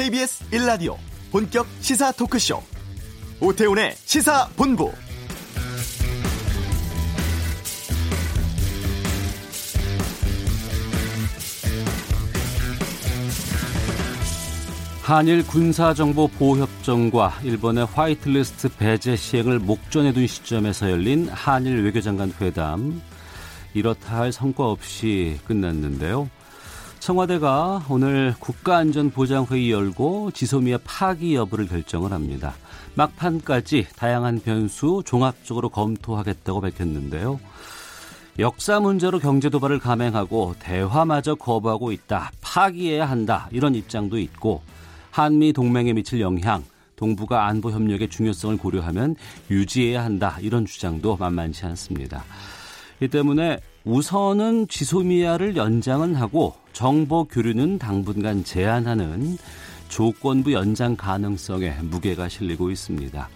KBS 1라디오 본격 시사 토크쇼. 오태훈의 시사본부. 한일 군사정보 보호협정과 일본의 화이트리스트 배제 시행을 목전에 둔 시점에서 열린 한일 외교장관 회담. 이렇다 할 성과 없이 끝났는데요. 청와대가 오늘 국가안전보장회의 열고 지소미아 파기 여부를 결정을 합니다. 막판까지 다양한 변수 종합적으로 검토하겠다고 밝혔는데요. 역사 문제로 경제 도발을 감행하고 대화마저 거부하고 있다. 파기해야 한다. 이런 입장도 있고 한미 동맹에 미칠 영향, 동북아 안보 협력의 중요성을 고려하면 유지해야 한다. 이런 주장도 만만치 않습니다. 이 때문에 우선은 지소미아를 연장은 하고 정보 교류는 당분간 제한하는 조건부 연장 가능성에 무게가 실리고 있습니다.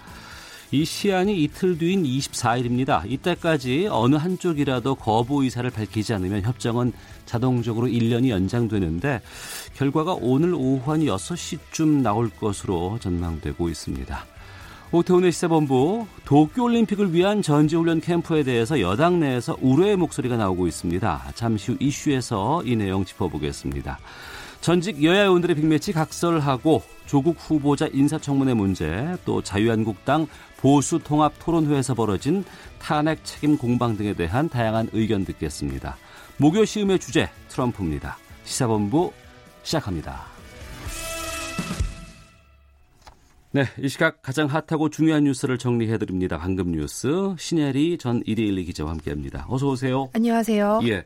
이 시한이 이틀 뒤인 24일입니다. 이때까지 어느 한쪽이라도 거부 의사를 밝히지 않으면 협정은 자동적으로 1년이 연장되는데 결과가 오늘 오후 한 6시쯤 나올 것으로 전망되고 있습니다. 오태훈의 시사본부 도쿄올림픽을 위한 전지훈련 캠프에 대해서 여당 내에서 우려의 목소리가 나오고 있습니다. 잠시 후 이슈에서 이 내용 짚어보겠습니다. 전직 여야 의원들의 빅매치 각설하고 조국 후보자 인사청문회 문제 또 자유한국당 보수 통합 토론회에서 벌어진 탄핵 책임 공방 등에 대한 다양한 의견 듣겠습니다. 목요 시음의 주제 트럼프입니다. 시사본부 시작합니다. 네, 이 시각 가장 핫하고 중요한 뉴스를 정리해 드립니다. 방금 뉴스 신혜리 전 이데일리 기자와 함께합니다. 어서 오세요. 안녕하세요. 예.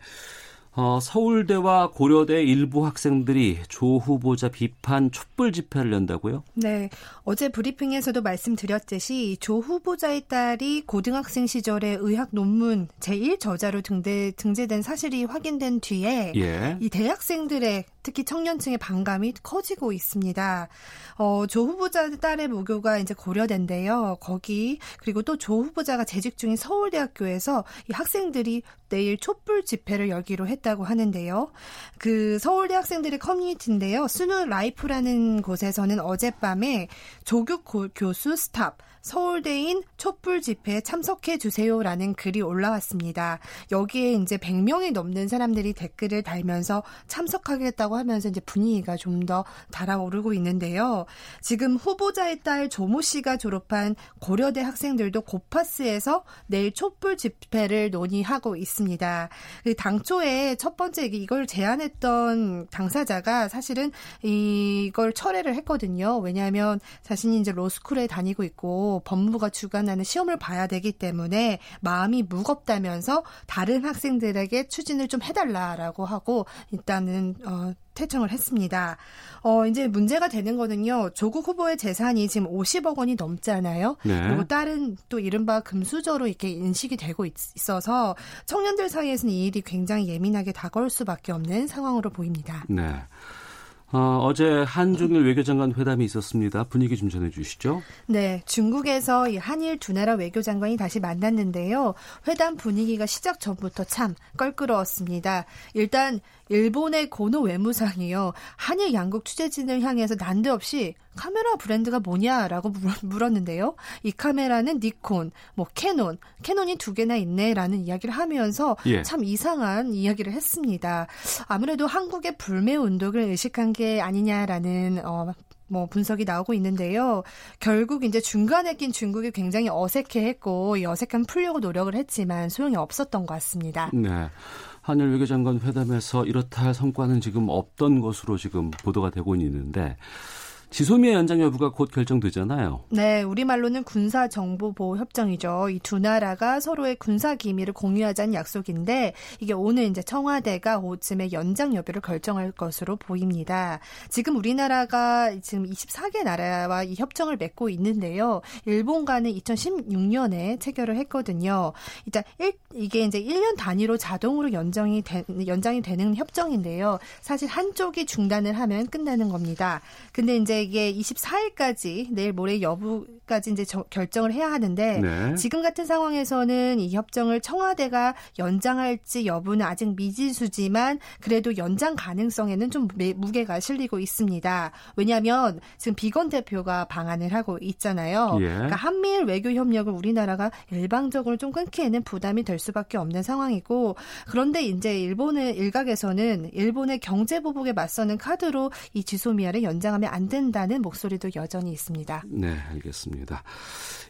어, 서울대와 고려대 일부 학생들이 조 후보자 비판 촛불 집회를 연다고요? 네. 어제 브리핑에서도 말씀드렸듯이 조 후보자의 딸이 고등학생 시절에 의학 논문 제1저자로 등대, 등재된 사실이 확인된 뒤에 예. 이 대학생들의 특히 청년층의 반감이 커지고 있습니다. 어, 조 후보자 딸의 모교가 이제 고려된데요. 거기 그리고 또 조 후보자가 재직 중인 서울대학교에서 이 학생들이 내일 촛불 집회를 열기로 했다고 하는데요. 그 서울대 학생들의 커뮤니티인데요. SNULife라는 곳에서는 어젯밤에 조국 교수 stop 서울대인 촛불 집회에 참석해 주세요라는 글이 올라왔습니다. 여기에 이제 100명이 넘는 사람들이 댓글을 달면서 참석하겠다고 하면서 이제 분위기가 좀 더 달아오르고 있는데요. 지금 후보자의 딸 조모 씨가 졸업한 고려대 학생들도 고파스에서 내일 촛불 집회를 논의하고 있습니다. 그 당초에 첫 번째 이걸 제안했던 당사자가 사실은 이걸 철회를 했거든요. 왜냐하면 자신이 이제 로스쿨에 다니고 있고 법무부가 주관하는 시험을 봐야 되기 때문에 마음이 무겁다면서 다른 학생들에게 추진을 좀 해달라라고 하고 일단은 어, 퇴청을 했습니다. 어, 이제 문제가 되는 거는요. 조국 후보의 재산이 지금 50억 원이 넘잖아요. 네. 그리고 다른 또 이른바 금수저로 이렇게 인식이 되고 있 어서 청년들 사이에서는 이 일이 굉장히 예민하게 다가올 수밖에 없는 상황으로 보입니다. 네. 어, 어제 한중일 외교장관 회담이 있었습니다. 분위기 좀 전해 주시죠. 네, 중국에서 이 한일 두 나라 외교장관이 다시 만났는데요. 회담 분위기가 시작 전부터 참 껄끄러웠습니다. 일단 일본의 고노 외무상이요. 한일 양국 취재진을 향해서 난데없이 카메라 브랜드가 뭐냐라고 물었는데요. 이 카메라는 니콘, 뭐 캐논, 캐논이 두 개나 있네라는 이야기를 하면서 예. 참 이상한 이야기를 했습니다. 아무래도 한국의 불매 운동을 의식한 게 아니냐라는 어, 뭐 분석이 나오고 있는데요. 결국 이제 중간에 낀 중국이 굉장히 어색해했고 이 어색함 풀려고 노력을 했지만 소용이 없었던 것 같습니다. 네. 한일 외교장관 회담에서 이렇다 할 성과는 지금 없던 것으로 지금 보도가 되고 있는데 지소미아 연장 여부가 곧 결정되잖아요. 네, 우리말로는 군사 정보 보호 협정이죠. 이 두 나라가 서로의 군사 기밀을 공유하자는 약속인데 이게 오늘 이제 청와대가 오쯤에 연장 여부를 결정할 것으로 보입니다. 지금 우리나라가 지금 24개 나라와 이 협정을 맺고 있는데요. 일본과는 2016년에 체결을 했거든요. 일단 일, 이게 이제 1년 단위로 자동으로 연장이 되, 연장이 되는 협정인데요. 사실 한쪽이 중단을 하면 끝나는 겁니다. 근데 이제 이게 24일까지 내일 모레 여부까지 이제 저, 결정을 해야 하는데 네. 지금 같은 상황에서는 이 협정을 청와대가 연장할지 여부는 아직 미지수지만 그래도 연장 가능성에는 좀 무게가 실리고 있습니다. 왜냐하면 지금 비건 대표가 방한을 하고 있잖아요. 예. 그러니까 한미일 외교 협력을 우리나라가 일방적으로 좀 끊기에는 부담이 될 수밖에 없는 상황이고 그런데 이제 일본의 일각에서는 일본의 경제 보복에 맞서는 카드로 이 지소미아를 연장하면 안 된다 는 목소리도 여전히 있습니다. 네, 알겠습니다.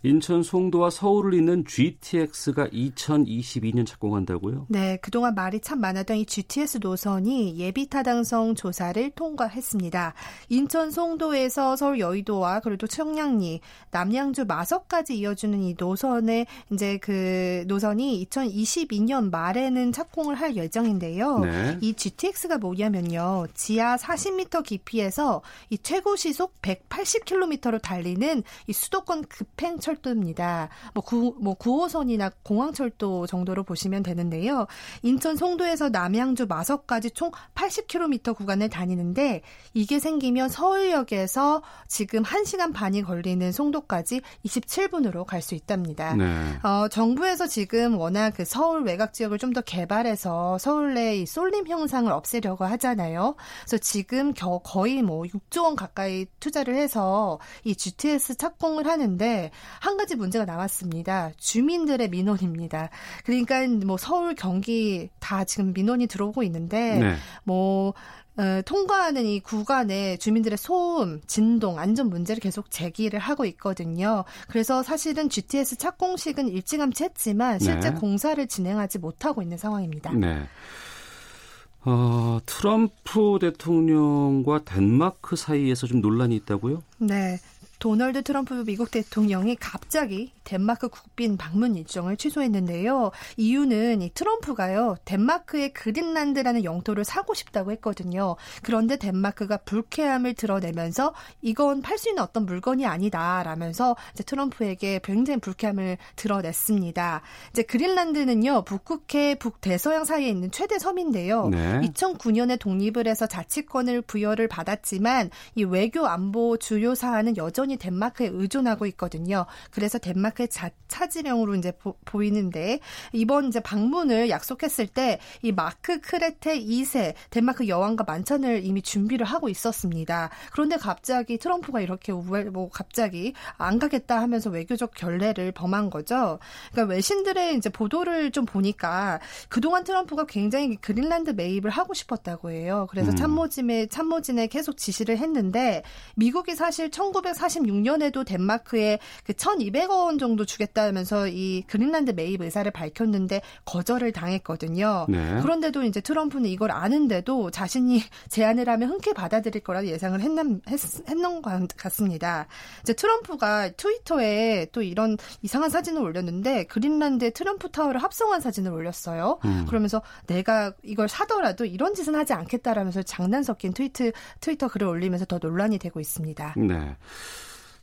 인천 송도와 서울을 잇는 GTX가 2022년 착공한다고요? 네, 그동안 말이 참 많았던 이 GTS 노선이 예비 타당성 조사를 통과했습니다. 인천 송도에서 서울 여의도와 그리고 청량리, 남양주 마석까지 이어주는 이 노선의 이제 그 노선이 2022년 말에는 착공을 할 예정인데요. 네. 이 GTX가 뭐냐면요. 지하 40m 깊이에서 이 최고 시속 180km로 달리는 이 수도권 급행 철도입니다. 뭐, 9, 뭐 9호선이나 공항철도 정도로 보시면 되는데요. 인천 송도에서 남양주 마석까지 총 80km 구간을 다니는데 이게 생기면 서울역에서 지금 1시간 반이 걸리는 송도까지 27분으로 갈 수 있답니다. 네. 어, 정부에서 지금 워낙 그 서울 외곽 지역을 좀 더 개발해서 서울 내 쏠림 형상을 없애려고 하잖아요. 그래서 지금 겨, 거의 뭐 6조 원 가까이 투자를 해서 이 GTS 착공을 하는데 한 가지 문제가 나왔습니다. 주민들의 민원입니다. 그러니까 뭐 서울, 경기 다 지금 민원이 들어오고 있는데 네. 뭐 어, 통과하는 이 구간에 주민들의 소음, 진동, 안전 문제를 계속 제기를 하고 있거든요. 그래서 사실은 GTS 착공식은 일찌감치 했지만 실제 네. 공사를 진행하지 못하고 있는 상황입니다. 네. 어, 트럼프 대통령과 덴마크 사이에서 좀 논란이 있다고요? 네. 도널드 트럼프 미국 대통령이 갑자기 덴마크 국빈 방문 일정을 취소했는데요. 이유는 이 트럼프가요, 덴마크의 그린란드라는 영토를 사고 싶다고 했거든요. 그런데 덴마크가 불쾌함을 드러내면서 이건 팔 수 있는 어떤 물건이 아니다라면서 이제 트럼프에게 굉장히 불쾌함을 드러냈습니다. 이제 그린란드는요, 북극해 북대서양 사이에 있는 최대 섬인데요. 네. 2009년에 독립을 해서 자치권을 부여를 받았지만 이 외교 안보 주요 사안은 여전히 덴마크에 의존하고 있거든요. 그래서 덴마크 덴마크의 자, 차지령으로 이제 보, 이는데 이번 이제 방문을 약속했을 때 이 마크 크레테 2세 덴마크 여왕과 만찬을 이미 준비를 하고 있었습니다. 그런데 갑자기 트럼프가 이렇게 뭐 갑자기 안 가겠다 하면서 외교적 결례를 범한 거죠. 그러니까 외신들의 이제 보도를 좀 보니까 그동안 트럼프가 굉장히 그린란드 매입을 하고 싶었다고 해요. 그래서 음. 참모진에 참모진에 계속 지시를 했는데 미국이 사실 1946년에도 덴마크에 그 1,200억 원 정도 정도 주겠다면서 이 그린란드 매입 의사를 밝혔는데 거절을 당했거든요. 네. 그런데도 이제 트럼프는 이걸 아는데도 자신이 제안을 하면 흔쾌히 받아들일 거라 예상을 했는, 했, 했는 것 같습니다. 이제 트럼프가 트위터에 또 이런 이상한 사진을 올렸는데 그린란드에 트럼프 타워를 합성한 사진을 올렸어요. 음. 그러면서 내가 이걸 사더라도 이런 짓은 하지 않겠다라면서 장난 섞인 트위트, 트위터 글을 올리면서 더 논란이 되고 있습니다. 네.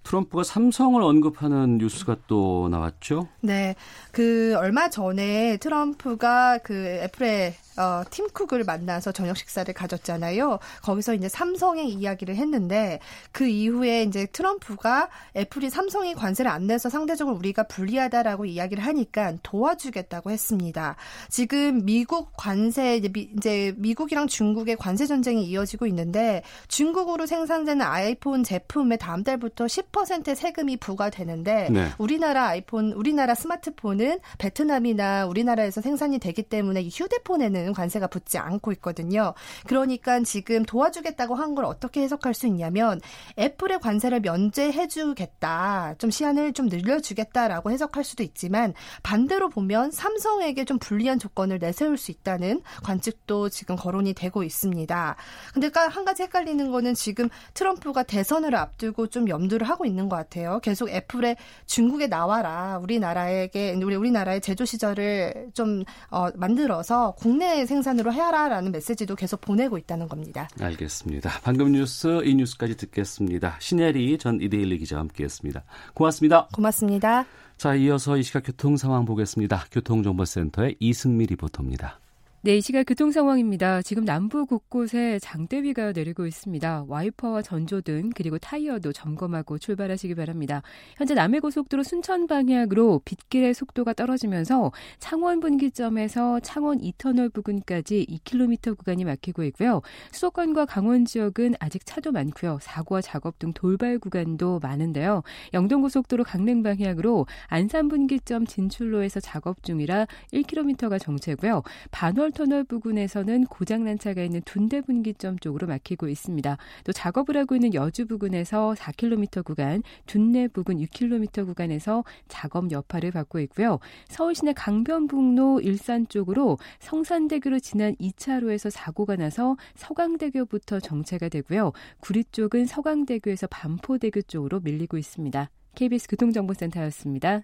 트럼프가 삼성을 언급하는 뉴스가 또 나왔죠? 네. 그 얼마 전에 트럼프가 그 애플의 어, 팀 쿡을 만나서 저녁 식사를 가졌잖아요. 거기서 이제 삼성의 이야기를 했는데 그 이후에 이제 트럼프가 애플이 삼성이 관세를 안 내서 상대적으로 우리가 불리하다라고 이야기를 하니까 도와주겠다고 했습니다. 지금 미국 관세 이제, 미, 이제 미국이랑 중국의 관세 전쟁이 이어지고 있는데 중국으로 생산되는 아이폰 제품에 다음 달부터 10%의 세금이 부과되는데 네. 우리나라 아이폰 우리나라 스마트폰은 베트남이나 우리나라에서 생산이 되기 때문에 휴대폰에는 대해서는 관세가 붙지 않고 있거든요. 그러니까 지금 도와주겠다고 한 걸 어떻게 해석할 수 있냐면 애플의 관세를 면제해 주겠다. 좀 시한을 좀 늘려 주겠다라고 해석할 수도 있지만 반대로 보면 삼성에게 좀 불리한 조건을 내세울 수 있다는 관측도 지금 거론이 되고 있습니다. 근데 한 가지 헷갈리는 거는 지금 트럼프가 대선을 앞두고 좀 염두를 하고 있는 것 같아요. 계속 애플에 중국에 나와라. 우리나라에게 우리 우리나라의 제조 시절을 좀 어, 만들어서 국내 생산으로 해라라는 메시지도 계속 보내고 있다는 겁니다. 알겠습니다. 방금 뉴스 이 뉴스까지 듣겠습니다. 신혜리 전 이데일리 기자와 함께했습니다. 고맙습니다. 고맙습니다. 자, 이어서 이 시각 교통 상황 보겠습니다. 교통정보센터의 이승미 리포터입니다. 네, 이 시각 교통 상황입니다. 지금 남부 곳곳에 장대비가 내리고 있습니다. 와이퍼와 전조등 그리고 타이어도 점검하고 출발하시기 바랍니다. 현재 남해고속도로 순천 방향으로 빗길의 속도가 떨어지면서 창원 분기점에서 창원 2터널 부근까지 2km 구간이 막히고 있고요. 수도권과 강원 지역은 아직 차도 많고요. 사고와 작업 등 돌발 구간도 많은데요. 영동고속도로 강릉 방향으로 안산 분기점 진출로에서 작업 중이라 1km가 정체고요. 반월 터널 부근에서는 고장난 차가 있는 둔대 분기점 쪽으로 막히고 있습니다. 또 작업을 하고 있는 여주 부근에서 4km 구간, 둔내 부근 6km 구간에서 작업 여파를 받고 있고요. 서울 시내 강변북로 일산 쪽으로 성산대교로 지난 2차로에서 사고가 나서 서강대교부터 정체가 되고요. 구리 쪽은 서강대교에서 반포대교 쪽으로 밀리고 있습니다. KBS 교통정보센터였습니다.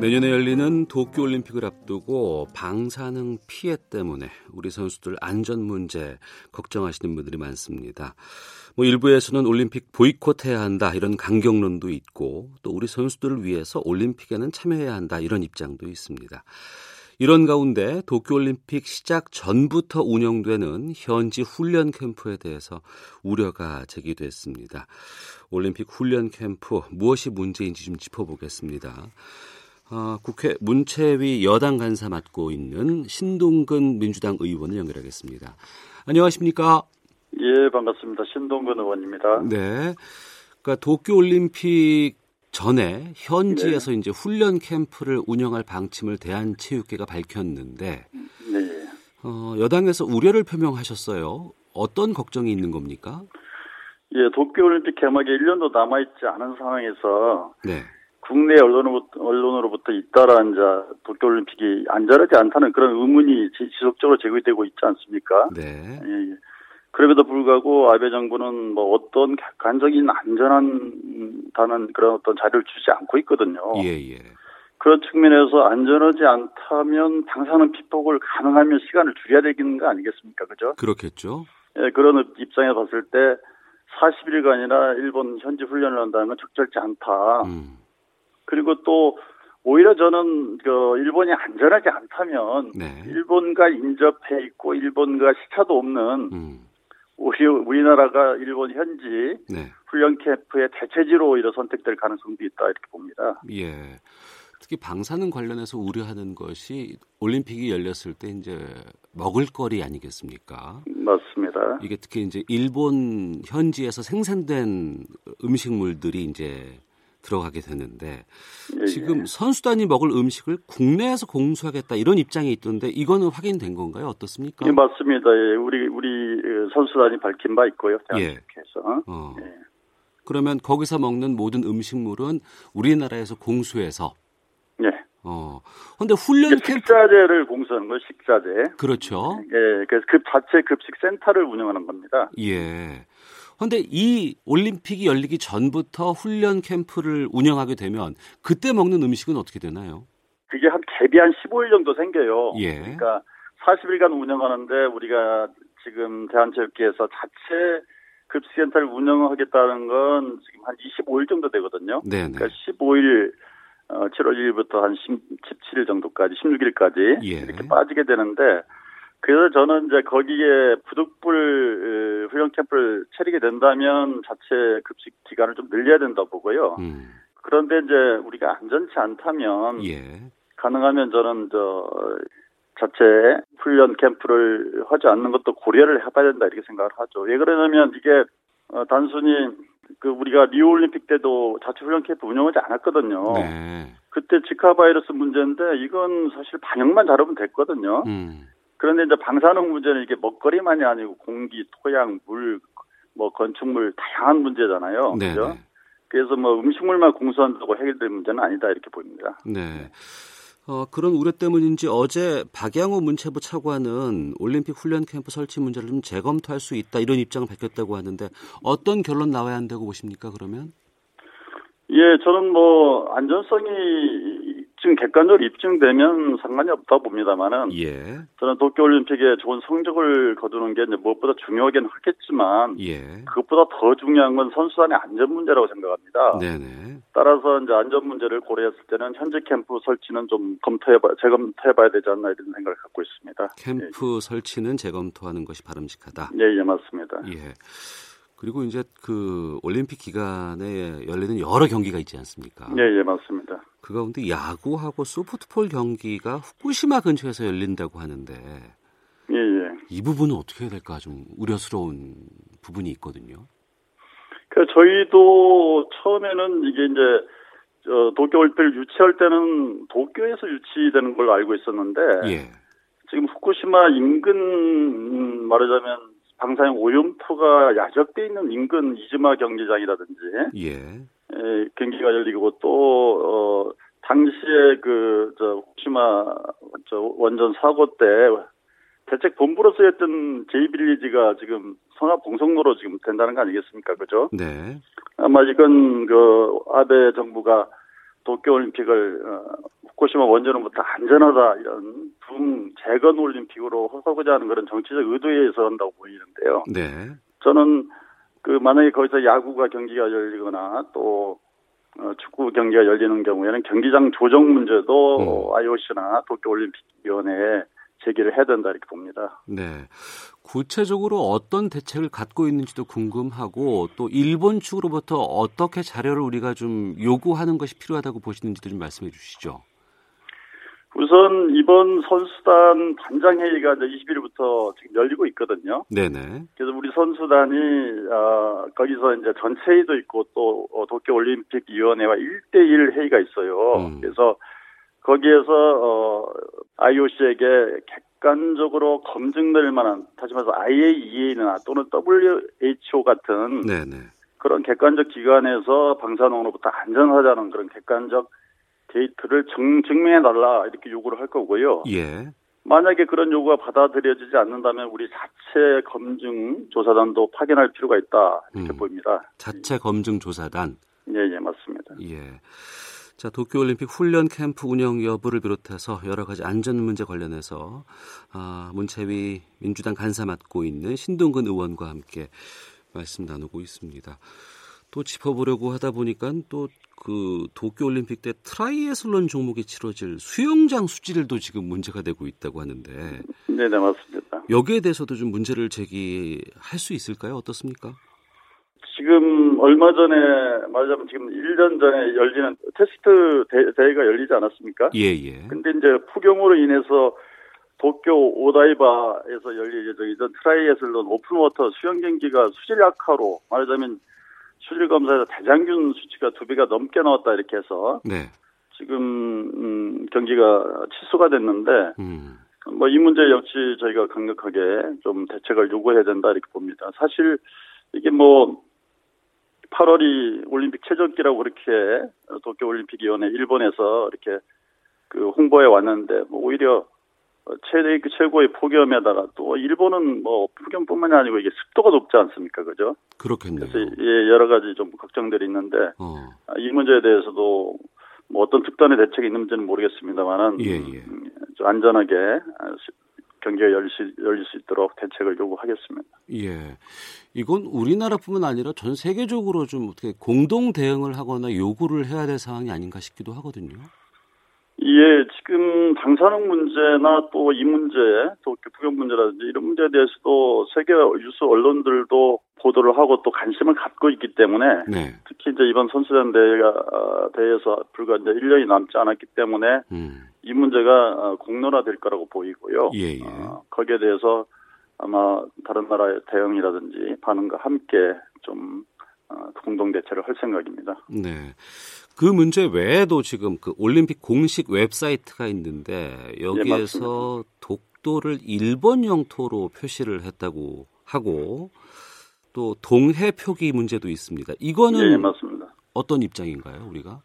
내년에 열리는 도쿄올림픽을 앞두고 방사능 피해 때문에 우리 선수들 안전 문제 걱정하시는 분들이 많습니다. 뭐 일부에서는 올림픽 보이콧해야 한다 이런 강경론도 있고 또 우리 선수들을 위해서 올림픽에는 참여해야 한다 이런 입장도 있습니다. 이런 가운데 도쿄올림픽 시작 전부터 운영되는 현지 훈련 캠프에 대해서 우려가 제기됐습니다. 올림픽 훈련 캠프 무엇이 문제인지 좀 짚어보겠습니다. 어, 국회 문체위 여당 간사 맡고 있는 신동근 민주당 의원을 연결하겠습니다. 안녕하십니까? 예, 반갑습니다. 신동근 의원입니다. 네. 그러니까 도쿄 올림픽 전에 현지에서 네. 이제 훈련 캠프를 운영할 방침을 대한체육회가 밝혔는데 네. 어, 여당에서 우려를 표명하셨어요. 어떤 걱정이 있는 겁니까? 예, 도쿄올림픽 개막에 1년도 남아있지 않은 상황에서 네. 국내 언론으로부터, 언론으로부터 잇따라 이제 도쿄올림픽이 안전하지 않다는 그런 의문이 지속적으로 제기되고 있지 않습니까? 네. 예, 예. 그럼에도 불구하고 아베 정부는 뭐 어떤 객관적인 안전한다는 그런 어떤 자료를 주지 않고 있거든요. 예, 예. 그런 측면에서 안전하지 않다면 방사능 피폭을 가능하면 시간을 줄여야 되는 거 아니겠습니까? 그죠? 그렇겠죠. 예, 그런 입장에 봤을 때 40일간이나 일본 현지 훈련을 한다는 건 적절치 않다. 음. 그리고 또 오히려 저는 그 일본이 안전하지 않다면 네. 일본과 인접해 있고 일본과 시차도 없는 음. 오히려 우리나라가 일본 현지 네. 훈련 캠프의 대체지로 오히려 선택될 가능성도 있다 이렇게 봅니다. 예. 특히 방사능 관련해서 우려하는 것이 올림픽이 열렸을 때 이제 먹을거리 아니겠습니까? 맞습니다. 이게 특히 이제 일본 현지에서 생산된 음식물들이 이제 들어가게 되는데 예, 지금 예. 선수단이 먹을 음식을 국내에서 공수하겠다 이런 입장이 있던데 이거는 확인된 건가요? 어떻습니까? 예, 맞습니다. 예, 우리 우리 선수단이 밝힌 바 있고요. 대한민국에서. 예. 어. 예. 그러면 거기서 먹는 모든 음식물은 우리나라에서 공수해서 예. 어. 근데 훈련 캠프 식자재를 공수하는 거 식자재. 그렇죠. 예. 그래서 급 자체 급식 센터를 운영하는 겁니다. 예. 그런데 이 올림픽이 열리기 전부터 훈련 캠프를 운영하게 되면 그때 먹는 음식은 어떻게 되나요? 그게 한 갭이 한 15일 정도 생겨요. 예. 그러니까 40일간 운영하는데 우리가 지금 대한체육회에서 자체 급식센터를 운영하겠다는 건 지금 한 25일 정도 되거든요. 네네. 그러니까 15일 어, 7월 1일부터 한 17일 정도까지 16일까지 예. 이렇게 빠지게 되는데 그래서 저는 이제 거기에 부득불 훈련 캠프를 차리게 된다면 자체 급식 기간을 좀 늘려야 된다 보고요. 음. 그런데 이제 우리가 안전치 않다면 예. 가능하면 저는 저 자체 훈련 캠프를 하지 않는 것도 고려를 해봐야 된다 이렇게 생각을 하죠. 왜 그러냐면 이게 어, 단순히 그 우리가 리우 올림픽 때도 자체 훈련 캠프 운영하지 않았거든요. 네. 그때 지카 바이러스 문제인데 이건 사실 반영만 잘하면 됐거든요. 음. 그런데 이제 방사능 문제는 이게 먹거리만이 아니고 공기, 토양, 물, 뭐 건축물 다양한 문제잖아요. 네. 그죠? 그래서 뭐 음식물만 공수한다고 해결될 문제는 아니다 이렇게 보입니다. 네. 어, 그런 우려 때문인지 어제 박양호 문체부 차관은 올림픽 훈련 캠프 설치 문제를 좀 재검토할 수 있다 이런 입장을 밝혔다고 하는데 어떤 결론 나와야 한다고 보십니까 그러면? 예, 저는 뭐 안전성이 지금 객관적으로 입증되면 상관이 없다 봅니다만은 예. 저는 도쿄올림픽에 좋은 성적을 거두는 게 이제 무엇보다 중요하긴 하겠지만 예. 그것보다 더 중요한 건 선수단의 안전 문제라고 생각합니다. 네네. 따라서 이제 안전 문제를 고려했을 때는 현재 캠프 설치는 좀 검토해봐 재검토해봐야 되지 않나 이런 생각을 갖고 있습니다. 캠프 예. 설치는 재검토하는 것이 바람직하다. 예, 예 맞습니다. 예. 그리고 이제 그 올림픽 기간에 열리는 여러 경기가 있지 않습니까? 예, 예, 맞습니다. 그 가운데 야구하고 소프트볼 경기가 후쿠시마 근처에서 열린다고 하는데 예, 예. 이 부분은 어떻게 해야 될까 좀 우려스러운 부분이 있거든요. 그 저희도 처음에는 이게 이제 저 도쿄 올림픽을 유치할 때는 도쿄에서 유치되는 걸로 알고 있었는데 예. 지금 후쿠시마 인근 말하자면 방사형 오염토가 야적돼 있는 인근 이즈마 경기장이라든지 예. 에, 경기가 열리고 또 어, 당시에 그저 후쿠시마 저 원전 사고 때 대책 본부로서 했던 제이빌리지가 지금 공성로로 지금 된다는 거 아니겠습니까? 그죠? 네. 아마 이건 그 아베 정부가 도쿄올림픽을 어, 후쿠시마 원전으로부터 안전하다 이런 붕 재건 올림픽으로 하고자 하는 그런 정치적 의도에 의해서 한다고 보이는데요. 네. 저는 그 만약에 거기서 야구가 경기가 열리거나 또 어, 축구 경기가 열리는 경우에는 경기장 조정 문제도 음. IOC나 도쿄올림픽위원회에 제기를 해야 된다 이렇게 봅니다. 네. 구체적으로 어떤 대책을 갖고 있는지도 궁금하고 또 일본 측으로부터 어떻게 자료를 우리가 좀 요구하는 것이 필요하다고 보시는지도 좀 말씀해 주시죠. 우선 이번 선수단 반장회의가 이제 20일부터 지금 열리고 있거든요. 네네. 그래서 우리 선수단이 어, 거기서 이제 전체회의도 있고 또 어, 도쿄 올림픽 위원회와 1대1 회의가 있어요. 음. 그래서 거기에서 어, IOC에게 객관적으로 검증될 만한 다시 말해서 IAEA나 또는 WHO 같은 네네. 그런 객관적 기관에서 방사능으로부터 안전하자는 그런 객관적 데이터를 정, 증명해 달라 이렇게 요구를 할 거고요. 예. 만약에 그런 요구가 받아들여지지 않는다면 우리 자체 검증 조사단도 파견할 필요가 있다 이렇게 음, 보입니다. 자체 검증 조사단. 예, 예, 맞습니다. 예. 자, 도쿄올림픽 훈련 캠프 운영 여부를 비롯해서 여러 가지 안전 문제 관련해서 아, 문체위 민주당 간사 맡고 있는 신동근 의원과 함께 말씀 나누고 있습니다. 또 짚어보려고 하다 보니까 또 그 도쿄올림픽 때 트라이애슬론 종목이 치러질 수영장 수질도 지금 문제가 되고 있다고 하는데. 네, 네, 맞습니다. 여기에 대해서도 좀 문제를 제기할 수 있을까요? 어떻습니까? 지금 얼마 전에 말하자면 지금 1년 전에 열리는 테스트 대, 회가 열리지 않았습니까? 예, 예. 근데 이제 폭염으로 인해서 도쿄 오다이바에서 열릴 예정이던 트라이애슬론 open water 수영 경기가 수질 악화로 말하자면 수질 검사에서 대장균 수치가 두 배가 넘게 나왔다 이렇게 해서 네. 지금 음, 경기가 취소가 됐는데 음. 뭐이 문제 역시 저희가 강력하게 좀 대책을 요구해야 된다 이렇게 봅니다. 사실 이게 뭐 8월이 올림픽 최적기라고 그렇게 도쿄올림픽위원회 일본에서 이렇게 그 홍보해 왔는데 뭐 오히려 최대 그 최고의 폭염에다가 또 일본은 뭐 폭염뿐만이 아니고 이게 습도가 높지 않습니까, 그죠? 그렇겠네요. 그래서 예, 여러 가지 좀 걱정들이 있는데 어. 이 문제에 대해서도 뭐 어떤 특단의 대책이 있는지는 모르겠습니다만은 예, 예. 음, 좀 안전하게 경기가 열릴 수, 열릴 수 있도록 대책을 요구하겠습니다. 예. 이건 우리나라뿐만 아니라 전 세계적으로 좀 어떻게 공동 대응을 하거나 요구를 해야 될 상황이 아닌가 싶기도 하거든요. 예, 지금 방사능 문제나 또 이 문제, 또 북경 문제라든지 이런 문제에 대해서도 세계 유수 언론들도 보도를 하고 또 관심을 갖고 있기 때문에 네. 특히 이제 이번 선수단 대회가 어, 대회에서 불과 이제 1년이 남지 않았기 때문에 음. 이 문제가 어, 공론화될 거라고 보이고요. 예, 예. 어, 거기에 대해서 아마 다른 나라의 대응이라든지 반응과 함께 좀 어, 공동 대처를 할 생각입니다. 네. 그 문제 외에도 지금 그 올림픽 공식 웹사이트가 있는데 여기에서 네, 독도를 일본 영토로 표시를 했다고 하고 또 동해 표기 문제도 있습니다. 이거는 네, 맞습니다. 어떤 입장인가요, 우리가?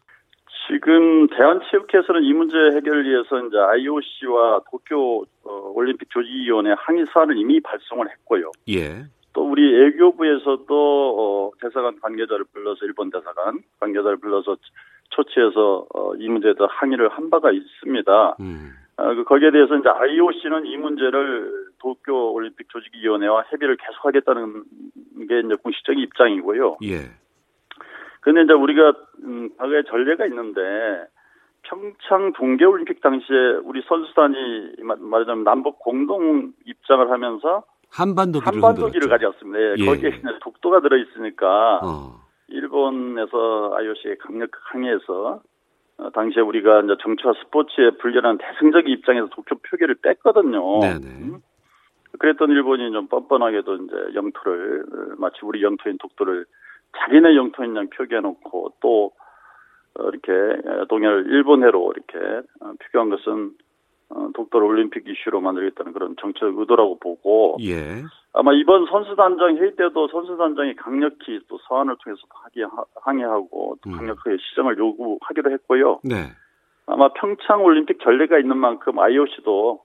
지금 대한체육회에서는 이 문제 해결을 위해서 이제 IOC와 도쿄 어, 올림픽 조직위원회 항의 사안을 이미 발송을 했고요. 예. 또 우리 외교부에서도 어, 대사관 관계자를 불러서 일본 대사관 관계자를 불러서 초치해서 어, 이 문제에 대해 항의를 한 바가 있습니다. 음. 어, 그 거기에 대해서 이제 IOC는 이 문제를 도쿄 올림픽 조직위원회와 협의를 계속하겠다는 게 이제 공식적인 입장이고요. 예. 근데 이제 우리가 음, 과거에 전례가 있는데 평창 동계올림픽 당시에 우리 선수단이 말하자면 남북 공동 입장을 하면서 한반도기를, 한반도기를 가져왔습니다. 예. 예. 거기에 독도가 들어 있으니까 어. 일본에서 IOC에 강력 항의해서 어, 당시에 우리가 이제 정치와 스포츠에 불려한 대승적인 입장에서 도쿄 표기를 뺐거든요. 네네. 음? 그랬던 일본이 좀 뻔뻔하게도 이제 영토를 마치 우리 영토인 독도를 자기네 영토인 양 표기해놓고 또 어, 이렇게 동해를 일본해로 이렇게 어, 표기한 것은 어, 독도를 올림픽 이슈로 만들겠다는 그런 정책 의도라고 보고 예. 아마 이번 선수단장 회의 때도 선수단장이 강력히 또 서한을 통해서 항의하고 또 음. 강력하게 시정을 요구하기로 했고요. 네. 아마 평창 올림픽 전례가 있는 만큼 IOC도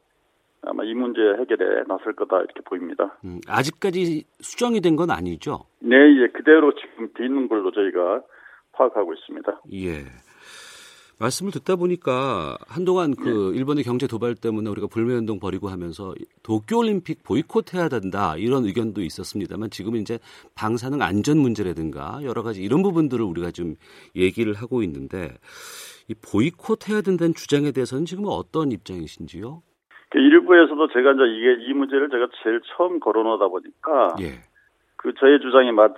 아마 이 문제 해결에 나설 거다 이렇게 보입니다. 음, 아직까지 수정이 된 건 아니죠? 네, 예, 그대로 지금 돼 있는 걸로 저희가 파악하고 있습니다. 예. 말씀을 듣다 보니까 한동안 그 네. 일본의 경제 도발 때문에 우리가 불매운동 벌이고 하면서 도쿄올림픽 보이콧해야 된다 이런 의견도 있었습니다만 지금은 이제 방사능 안전 문제라든가 여러 가지 이런 부분들을 우리가 좀 얘기를 하고 있는데 이 보이콧해야 된다는 주장에 대해서는 지금 어떤 입장이신지요? 그 일부에서도 제가 이제 이게 이 문제를 제가 제일 처음 거론하다 보니까 예. 그 저의 주장이 마치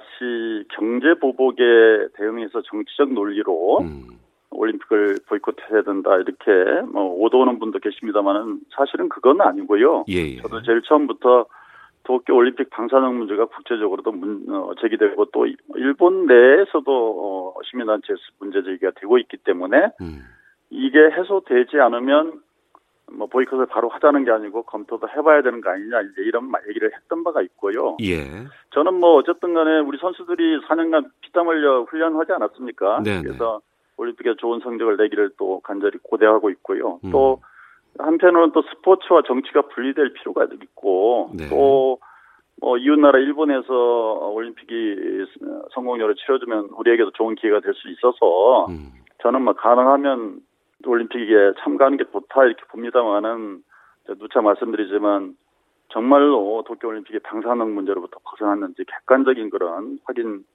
경제 보복에 대응해서 정치적 논리로 음. 올림픽을 보이콧해야 된다 이렇게 뭐 오도하는 분도 계십니다만은 사실은 그건 아니고요. 예, 예. 저도 제일 처음부터 도쿄 올림픽 방사능 문제가 국제적으로도 문, 어, 제기되고 또 일본 내에서도 어, 시민단체 문제 제기가 되고 있기 때문에 음. 이게 해소되지 않으면 뭐 보이콧을 바로 하자는 게 아니고 검토도 해봐야 되는 거 아니냐 이제 이런 얘기를 했던 바가 있고요. 예. 저는 뭐 어쨌든 간에 우리 선수들이 4년간 피땀 흘려 훈련하지 않았습니까? 네네. 그래서 올림픽에 좋은 성적을 내기를 또 간절히 고대하고 있고요. 음. 또 한편으로는 또 스포츠와 정치가 분리될 필요가 있고 네. 또 뭐 이웃나라 일본에서 올림픽이 성공적으로 치러지면 우리에게도 좋은 기회가 될 수 있어서 음. 저는 뭐 가능하면 올림픽에 참가하는 게 좋다 이렇게 봅니다만은 누차 말씀드리지만 정말로 도쿄올림픽이 방사능 문제로부터 벗어났는지 객관적인 그런 확인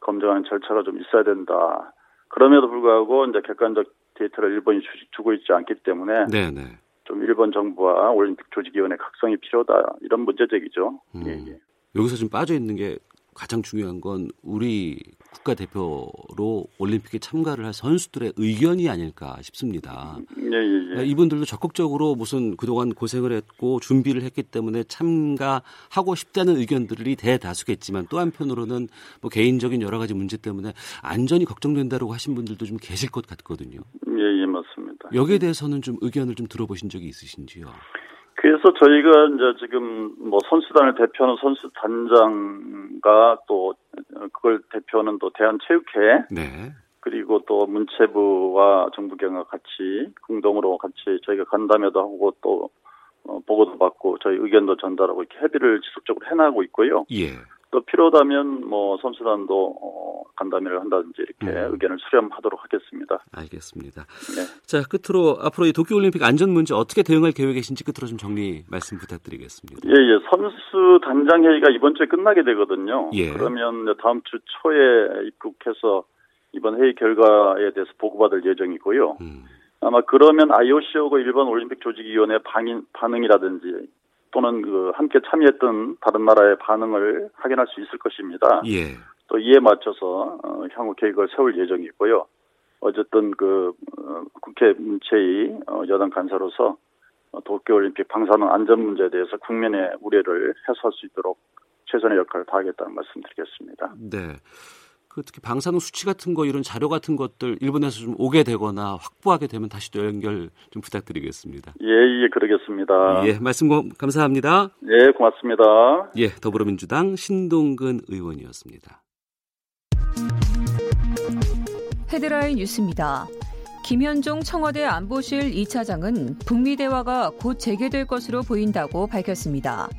검증하는 절차가 좀 있어야 된다. 그럼에도 불구하고 이제 객관적 데이터를 일본이 주고 있지 않기 때문에 네네. 좀 일본 정부와 올림픽 조직위원회 각성이 필요하다 이런 문제제기죠. 음. 예, 예. 여기서 좀 빠져 있는 게 가장 중요한 건 우리 국가대표로 올림픽에 참가를 할 선수들의 의견이 아닐까 싶습니다. 예, 예, 예. 이분들도 적극적으로 무슨 그동안 고생을 했고 준비를 했기 때문에 참가하고 싶다는 의견들이 대다수겠지만 또 한편으로는 뭐 개인적인 여러 가지 문제 때문에 안전이 걱정된다고 하신 분들도 좀 계실 것 같거든요. 예, 예, 맞습니다. 여기에 대해서는 좀 의견을 좀 들어보신 적이 있으신지요? 그래서 저희가 이제 지금 뭐 선수단을 대표하는 선수 단장과 또 그걸 대표하는 또 대한체육회 네. 그리고 또 문체부와 정부경과 같이 공동으로 같이 저희가 간담회도 하고 또 어, 보고도 받고 저희 의견도 전달하고 이렇게 협의를 지속적으로 해나가고 있고요. 예. 또 필요하다면 뭐 선수단도 어, 간담회를 한다든지 이렇게 음. 의견을 수렴하도록 하겠습니다. 알겠습니다. 네. 자 끝으로 앞으로 이 도쿄올림픽 안전 문제 어떻게 대응할 계획이신지 끝으로 좀 정리 말씀 부탁드리겠습니다. 예, 예. 선수 단장 회의가 이번 주에 끝나게 되거든요. 예. 그러면 다음 주 초에 입국해서 이번 회의 결과에 대해서 보고받을 예정이고요. 음. 아마 그러면 IOC하고 일본 올림픽 조직위원회 반응이라든지 또는 그 함께 참여했던 다른 나라의 반응을 확인할 수 있을 것입니다. 예. 또 이에 맞춰서 어, 향후 계획을 세울 예정이고요. 어쨌든 그 어, 국회 문체위 어, 여당 간사로서 어, 도쿄올림픽 방사능 안전 문제에 대해서 국민의 우려를 해소할 수 있도록 최선의 역할을 다하겠다는 말씀드리겠습니다. 네. 그 특히 방사능 수치 같은 거 이런 자료 같은 것들 일본에서 좀 오게 되거나 확보하게 되면 다시 또 연결 좀 부탁드리겠습니다. 예, 예, 그러겠습니다. 예, 말씀 감사합니다. 예, 고맙습니다. 예, 더불어민주당 신동근 의원이었습니다. 헤드라인 뉴스입니다. 김현종 청와대 안보실 2차장은 북미 대화가 곧 재개될 것으로 보인다고 밝혔습니다.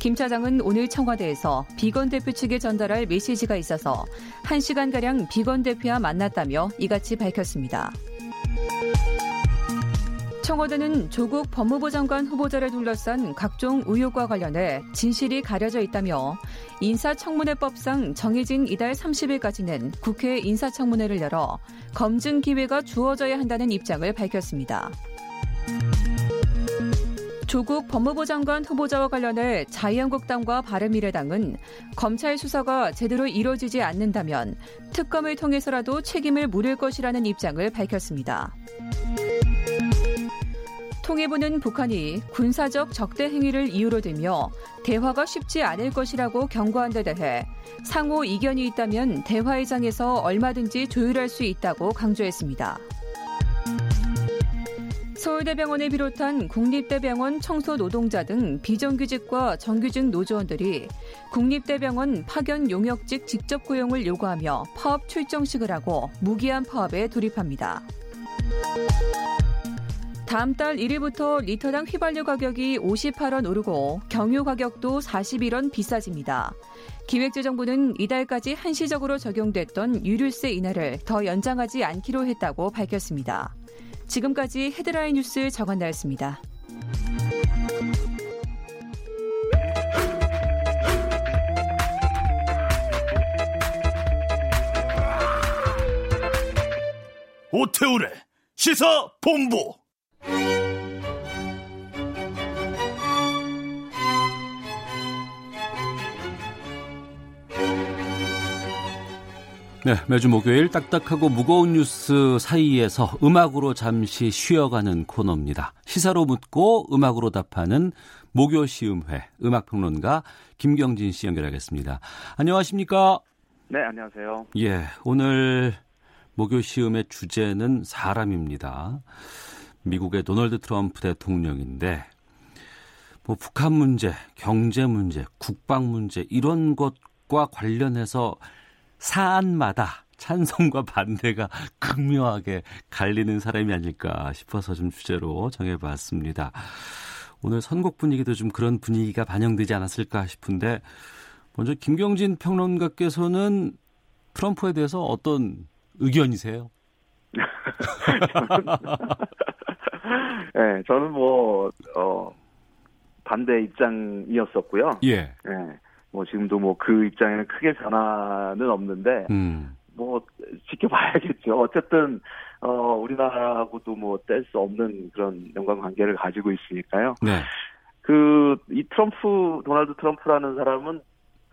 김 차장은 오늘 청와대에서 비건 대표 측에 전달할 메시지가 있어서 1시간가량 비건 대표와 만났다며 이같이 밝혔습니다. 청와대는 조국 법무부 장관 후보자를 둘러싼 각종 의혹과 관련해 진실이 가려져 있다며 인사청문회법상 정해진 이달 30일까지는 국회 인사청문회를 열어 검증 기회가 주어져야 한다는 입장을 밝혔습니다. 조국 법무부 장관 후보자와 관련해 자유한국당과 바른미래당은 검찰 수사가 제대로 이뤄지지 않는다면 특검을 통해서라도 책임을 물을 것이라는 입장을 밝혔습니다. 통일부는 북한이 군사적 적대 행위를 이유로 들며 대화가 쉽지 않을 것이라고 경고한 데 대해 상호 이견이 있다면 대화의 장에서 얼마든지 조율할 수 있다고 강조했습니다. 서울대병원을 비롯한 국립대병원 청소 노동자 등 비정규직과 정규직 노조원들이 국립대병원 파견 용역직 직접 고용을 요구하며 파업 출정식을 하고 무기한 파업에 돌입합니다. 다음 달 1일부터 리터당 휘발유 가격이 58원 오르고 경유 가격도 41원 비싸집니다. 기획재정부는 이달까지 한시적으로 적용됐던 유류세 인하를 더 연장하지 않기로 했다고 밝혔습니다. 지금까지 헤드라인 뉴스 정한나였습니다. 오태우래 시사 본부 네, 매주 목요일 딱딱하고 무거운 뉴스 사이에서 음악으로 잠시 쉬어가는 코너입니다. 시사로 묻고 음악으로 답하는 목요 시음회 음악 평론가 김경진 씨 연결하겠습니다. 안녕하십니까? 네, 안녕하세요. 예, 오늘 목요 시음의 주제는 사람입니다. 미국의 도널드 트럼프 대통령인데 뭐 북한 문제, 경제 문제, 국방 문제 이런 것과 관련해서 사안마다 찬성과 반대가 극명하게 갈리는 사람이 아닐까 싶어서 좀 주제로 정해봤습니다. 오늘 선곡 분위기도 좀 그런 분위기가 반영되지 않았을까 싶은데 먼저 김경진 평론가께서는 트럼프에 대해서 어떤 의견이세요? 네, 저는 뭐, 어, 반대 입장이었었고요. 예. 네. 뭐 지금도 뭐 그 입장에는 크게 변화는 없는데 음. 뭐 지켜봐야겠죠. 어쨌든 어 우리나라하고도 뭐 뗄 수 없는 그런 연관 관계를 가지고 있으니까요. 네. 그 이 트럼프 도널드 트럼프라는 사람은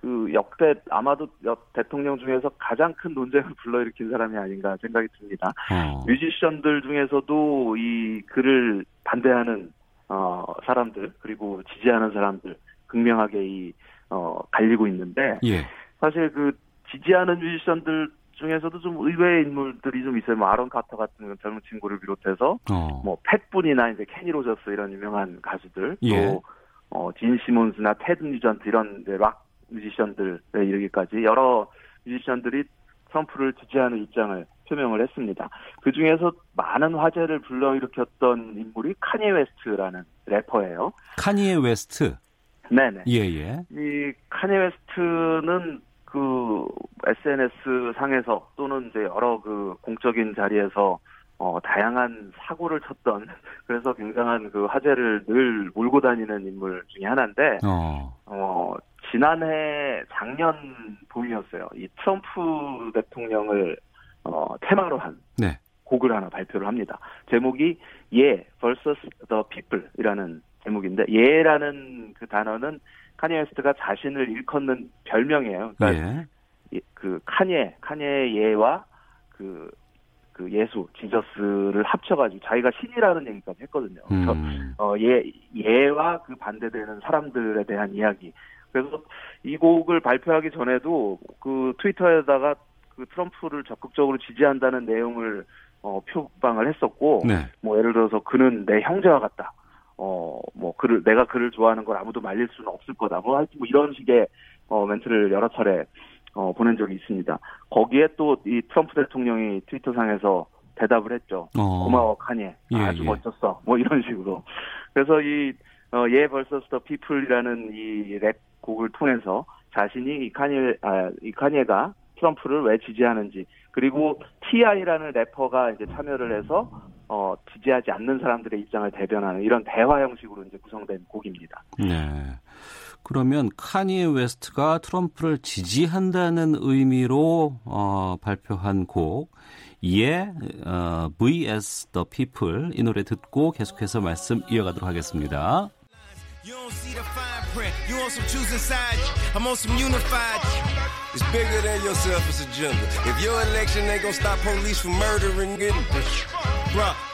그 역대 아마도 역 대통령 중에서 가장 큰 논쟁을 불러일으킨 사람이 아닌가 생각이 듭니다. 어. 뮤지션들 중에서도 이 그를 반대하는 어 사람들 그리고 지지하는 사람들 극명하게 이 어, 갈리고 있는데 예. 사실 그 지지하는 뮤지션들 중에서도 좀 의외의 인물들이 좀 있어요. 뭐 아론 카터 같은 젊은 친구를 비롯해서 어. 뭐 팻분이나 이제 케니 로저스 이런 유명한 가수들 예. 또 어, 진 시몬스나 테드 뉴전트 이런 락 뮤지션들에 이르기까지 여러 뮤지션들이 트럼프를 지지하는 입장을 표명을 했습니다. 그 중에서 많은 화제를 불러일으켰던 인물이 카니에 웨스트라는 래퍼예요. 카니에 웨스트. 네네. 예, 예. 이 카니 웨스트는 그 SNS 상에서 또는 이제 여러 그 공적인 자리에서 어, 다양한 사고를 쳤던 그래서 굉장한 그 화제를 늘 몰고 다니는 인물 중에 하나인데 어. 어 지난해 작년 봄이었어요. 이 트럼프 대통령을 어 테마로 한 네. 곡을 하나 발표를 합니다. 제목이 Ye vs the people이라는 제목인데 Ye라는 그 단어는 카니에 웨스트가 자신을 일컫는 별명이에요. 그러니까 예. 그 카니에 카니에 Ye와 그, 그 예수 지저스를 합쳐가지고 자기가 신이라는 얘기까지 했거든요. 음. 어, 예 예와 그 반대되는 사람들에 대한 이야기. 그래서 이 곡을 발표하기 전에도 그 트위터에다가 그 트럼프를 적극적으로 지지한다는 내용을 어, 표방을 했었고, 네. 뭐 예를 들어서 그는 내 형제와 같다. 어, 뭐, 그를, 내가 그를 좋아하는 걸 아무도 말릴 수는 없을 거다. 뭐, 하여튼 뭐 이런 식의, 어, 멘트를 여러 차례, 어, 보낸 적이 있습니다. 거기에 또 이 트럼프 대통령이 트위터상에서, 대답을 했죠. 어. 고마워 카니에 예, 아주 예. 멋졌어. 뭐 이런 식으로. 그래서 이 어, Ye versus the people이라는 이 랩 곡을 통해서 자신이 이 카니에 아, 이 카니에가 트럼프를 왜 지지하는지 그리고 T.I.라는 래퍼가 이제 참여를 해서 어, 지지하지 않는 사람들의 입장을 대변하는 이런 대화 형식으로 이제 구성된 곡입니다. 네. 그러면 카니에 웨스트가 트럼프를 지지한다는 의미로 어, 발표한 곡 예, 어, vs the people 이 노래 듣고 계속해서 말씀 이어가도록 하겠습니다. You don't see the fine print. You on some choosing sides. I'm on some unified. It's bigger than yourself as agenda. If your election ain't gonna stop police from murdering, getting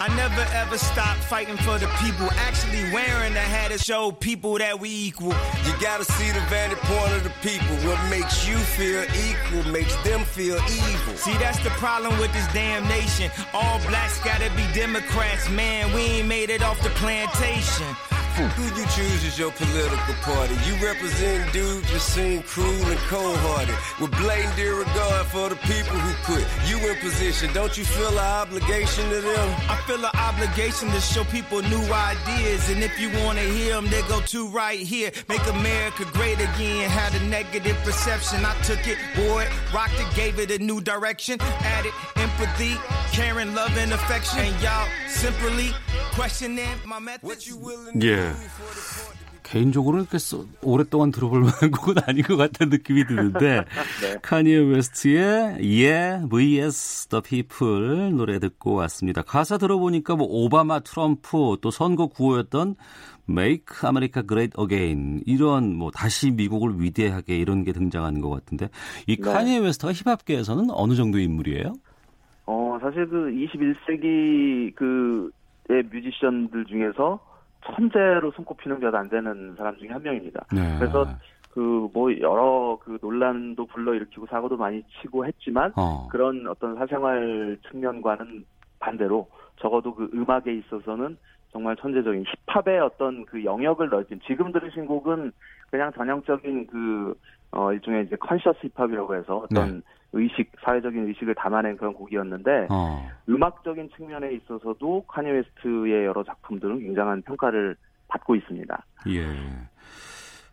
I never ever stop fighting for the people. Actually wearing the hat to show people that we equal. You gotta see the vantage point of the people. What makes you feel equal makes them feel evil. See, that's the problem with this damn nation. All blacks gotta be Democrats, man. We ain't made it off the plantation. Who you choose as your political party? You represent dudes that seem cruel and cold-hearted, with blatant disregard for the people who put you in position. Don't you feel an obligation to them? I feel an obligation to show people new ideas, and if you want to hear them, they go to right here. Make America great again. Had a negative perception, I took it, wore it, rocked it, gave it a new direction, added empathy, caring, love, and affection. And y'all simply questioning my methods. Yeah. 개인적으로는 이렇게 오랫동안 들어볼 만한 곡은 아닌 것 같은 느낌이 드는데 네. 카니에 웨스트의 Yeah vs The People 노래 듣고 왔습니다. 가사 들어보니까 뭐 오바마, 트럼프 또 선거 구호였던 Make America Great Again 이런 뭐 다시 미국을 위대하게 이런 게 등장하는 것 같은데 이 네. 카니에 웨스트가 힙합계에서는 어느 정도의 인물이에요? 어 사실 그 21세기 그의 뮤지션들 중에서 천재로 손꼽히는 몇안 되는 사람 중에 한 명입니다. 네. 그래서 그 뭐 여러 그 논란도 불러일으키고 사고도 많이 치고 했지만 어. 그런 어떤 사생활 측면과는 반대로 적어도 그 음악에 있어서는 정말 천재적인 힙합의 어떤 그 영역을 넓힌 지금 들으신 곡은 그냥 전형적인 그 어 일종의 이제 conscious 힙합이라고 해서 어떤 네. 의식 사회적인 의식을 담아낸 그런 곡이었는데 어. 음악적인 측면에 있어서도 카니 웨스트의 여러 작품들은 굉장한 평가를 받고 있습니다. 예.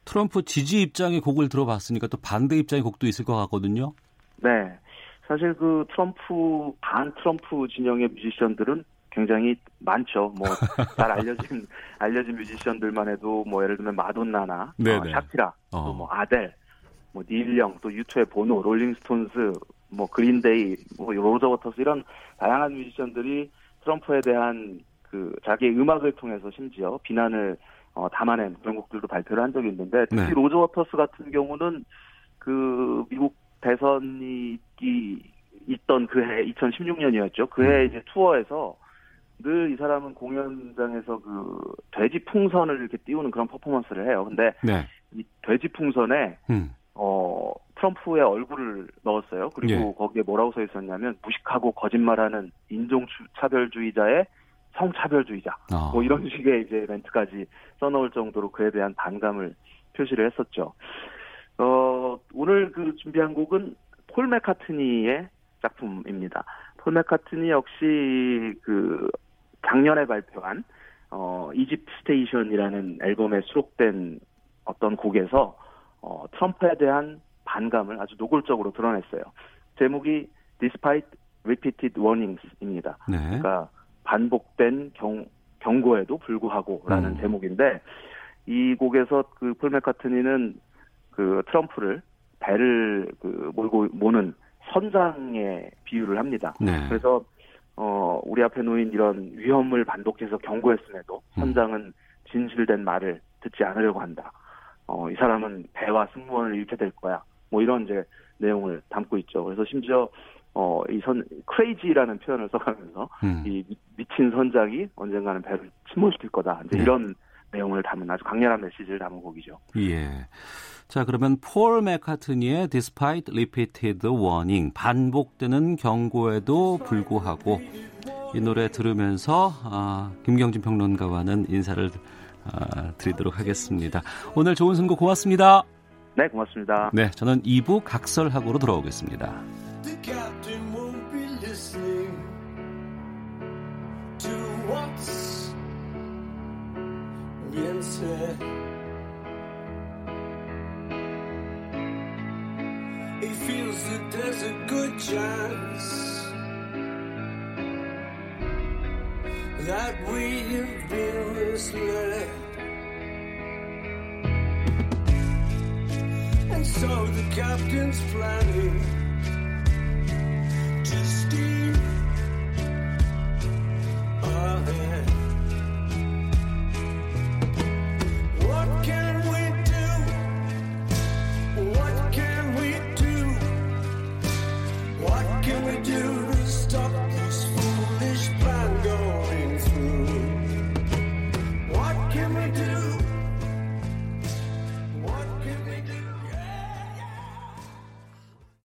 트럼프 지지 입장의 곡을 들어봤으니까 또 반대 입장의 곡도 있을 것 같거든요. 네. 사실 그 트럼프 반 트럼프 진영의 뮤지션들은 굉장히 많죠. 뭐 잘 알려진 알려진 뮤지션들만 해도 뭐 예를 들면 마돈나나 어, 샤키라 어. 또뭐 아델 뭐닐영또 유투의 보노, 롤링스톤스, 뭐 그린데이, 뭐 로저 워터스 이런 다양한 뮤지션들이 트럼프에 대한 그 자기의 음악을 통해서 심지어 비난을 어, 담아낸 그런 곡들도 발표를 한 적이 있는데 특히 네. 로저 워터스 같은 경우는 그 미국 대선이 있던 그해 2016년이었죠. 그해 음. 이제 투어에서 늘 이 사람은 공연장에서 그 돼지 풍선을 이렇게 띄우는 그런 퍼포먼스를 해요. 근데 네. 이 돼지 풍선에 음. 어, 트럼프의 얼굴을 넣었어요. 그리고 예. 거기에 뭐라고 써 있었냐면 무식하고 거짓말하는 인종차별주의자의 성차별주의자. 아. 뭐 이런 식의 이제 멘트까지 써놓을 정도로 그에 대한 반감을 표시를 했었죠. 어, 오늘 그 준비한 곡은 폴 맥카트니의 작품입니다. 폴 맥카트니 역시 그 작년에 발표한 어, 이집트 스테이션이라는 앨범에 수록된 어떤 곡에서 어, 트럼프에 대한 반감을 아주 노골적으로 드러냈어요. 제목이 Despite Repeated Warnings입니다. 네. 그러니까 반복된 경, 경고에도 불구하고라는 음. 제목인데 이 곡에서 그폴 맥카트니는 그 트럼프를 배를 그 몰고 모는 선장에 비유를 합니다. 네. 그래서 어 우리 앞에 놓인 이런 위험을 반복해서 경고했음에도 음. 선장은 진실된 말을 듣지 않으려고 한다. 어, 이 사람은 배와 승무원을 잃게 될 거야. 뭐 이런 이제 내용을 담고 있죠. 그래서 심지어 어, 이 선, 크레이지라는 표현을 써가면서 음. 이 미친 선장이 언젠가는 배를 침몰시킬 거다. 이제 네. 이런 내용을 담은 아주 강렬한 메시지를 담은 곡이죠. 예. 자, 그러면 폴 맥카트니의 Despite Repeated Warning, 반복되는 경고에도 불구하고 이 노래 들으면서 아, 김경진 평론가와는 인사를 아, 드리도록 하겠습니다. 오늘 좋은 선곡 고맙습니다. 네, 고맙습니다. 네, 저는 2부 각설하고로 돌아오겠습니다. He feels that there's a good chance that we've been misled. And so the captain's planning